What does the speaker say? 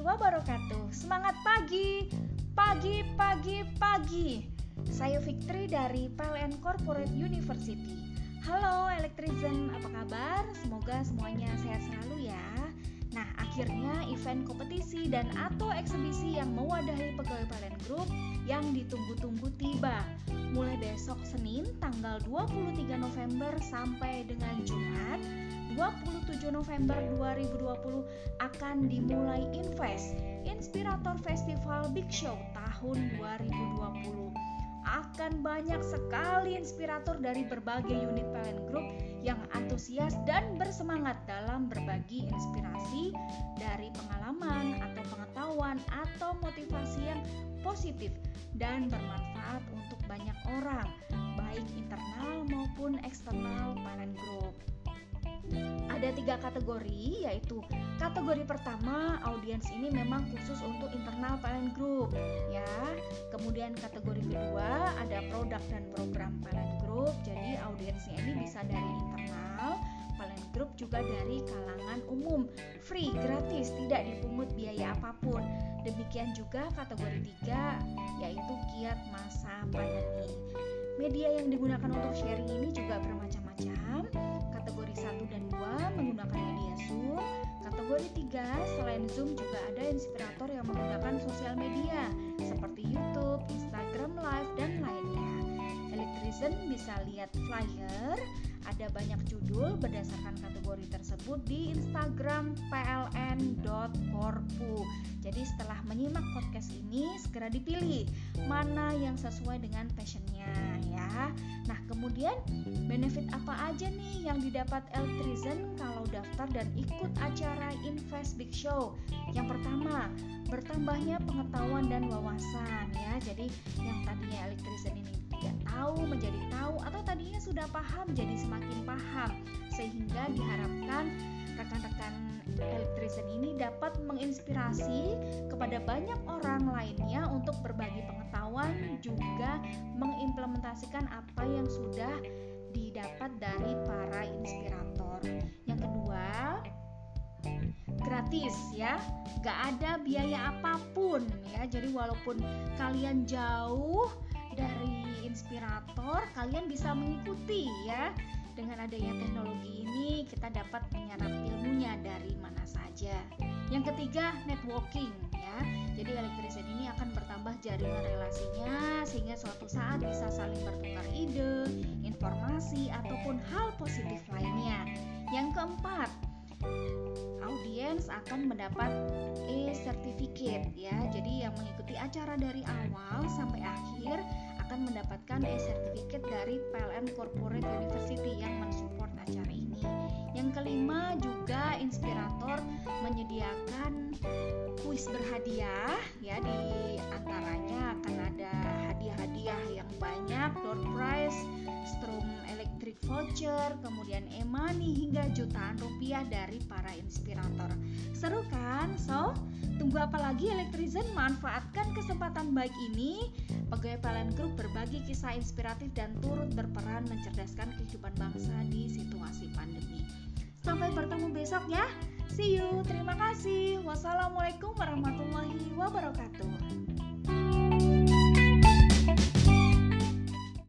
wabarakatuh. Semangat pagi, pagi, pagi, pagi. Saya Fitri dari PLN Corporate University. Halo Electrician, apa kabar? Semoga semuanya sehat selalu ya. Nah, akhirnya event kompetisi dan atau eksebisi yang mewadahi pegawai PLN Group yang ditunggu-tunggu tiba. Mulai besok Senin tanggal 23 November sampai dengan Jumat 27 November 2020 akan dimulai Invest Inspirator Festival Big Show tahun 2020 akan banyak sekali inspirator dari berbagai unit PLN Group yang antusias dan bersemangat dalam berbagi inspirasi dari pengalaman atau pengetahuan atau motivasi yang positif dan bermanfaat untuk banyak orang, baik maupun eksternal PLN Group. Ada tiga kategori yaitu kategori pertama audiens ini memang khusus untuk internal talent group ya. Kemudian kategori kedua ada produk dan program talent group. Jadi audiensnya ini bisa dari internal talent group juga dari kalangan umum. Free gratis tidak dipungut biaya apa pun demikian juga kategori tiga yaitu kiat masa pandemi media yang digunakan untuk sharing ini juga bermacam-macam kategori 1 dan 2 menggunakan media Zoom. Kategori 3 selain Zoom juga ada inspirator yang menggunakan sosial media seperti YouTube, Instagram Live, dan lainnya. Electrician bisa lihat flyer, ada banyak judul berdasarkan kategori tersebut di Instagram pln.korpu. Jadi setelah menyimak podcast ini segera dipilih mana yang sesuai dengan passionnya ya. Nah kemudian benefit apa aja nih yang didapat Electrician kalau daftar dan ikut acara Invest Big Show? Yang pertama bertambahnya pengetahuan dan wawasan ya. Jadi yang tadinya Electrician ini tidak tahu menjadi sudah paham jadi semakin paham sehingga diharapkan rekan-rekan electrician ini dapat menginspirasi kepada banyak orang lainnya untuk berbagi pengetahuan juga mengimplementasikan apa yang sudah didapat dari para inspirator. Yang kedua, gratis ya, gak ada biaya apa pun ya. Jadi walaupun kalian jauh dari inspirator, kalian bisa mengikuti ya dengan adanya teknologi ini kita dapat menyerap ilmunya dari mana saja. Yang ketiga, networking ya. Jadi elektrisian ini akan bertambah jaringan relasinya sehingga suatu saat bisa saling bertukar ide, informasi ataupun hal positif lainnya. Yang keempat, audiens akan mendapat e-certificate ya. Jadi yang mengikuti acara dari awal sampai akhir akan mendapatkan e-certificate dari PLN Corporate University yang mensupport acara ini. Yang kelima juga inspirator menyediakan kuis berhadiah ya di antaranya akan ada hadiah-hadiah yang banyak, door prize, voucher, kemudian e-money hingga jutaan rupiah dari para inspirator. Seru kan? So, tunggu apa lagi Electrician manfaatkan kesempatan baik ini Pegawai PLN Group berbagi kisah inspiratif dan turut berperan mencerdaskan kehidupan bangsa di situasi pandemi. Sampai bertemu besok ya. See you. Terima kasih. Wassalamualaikum warahmatullahi wabarakatuh.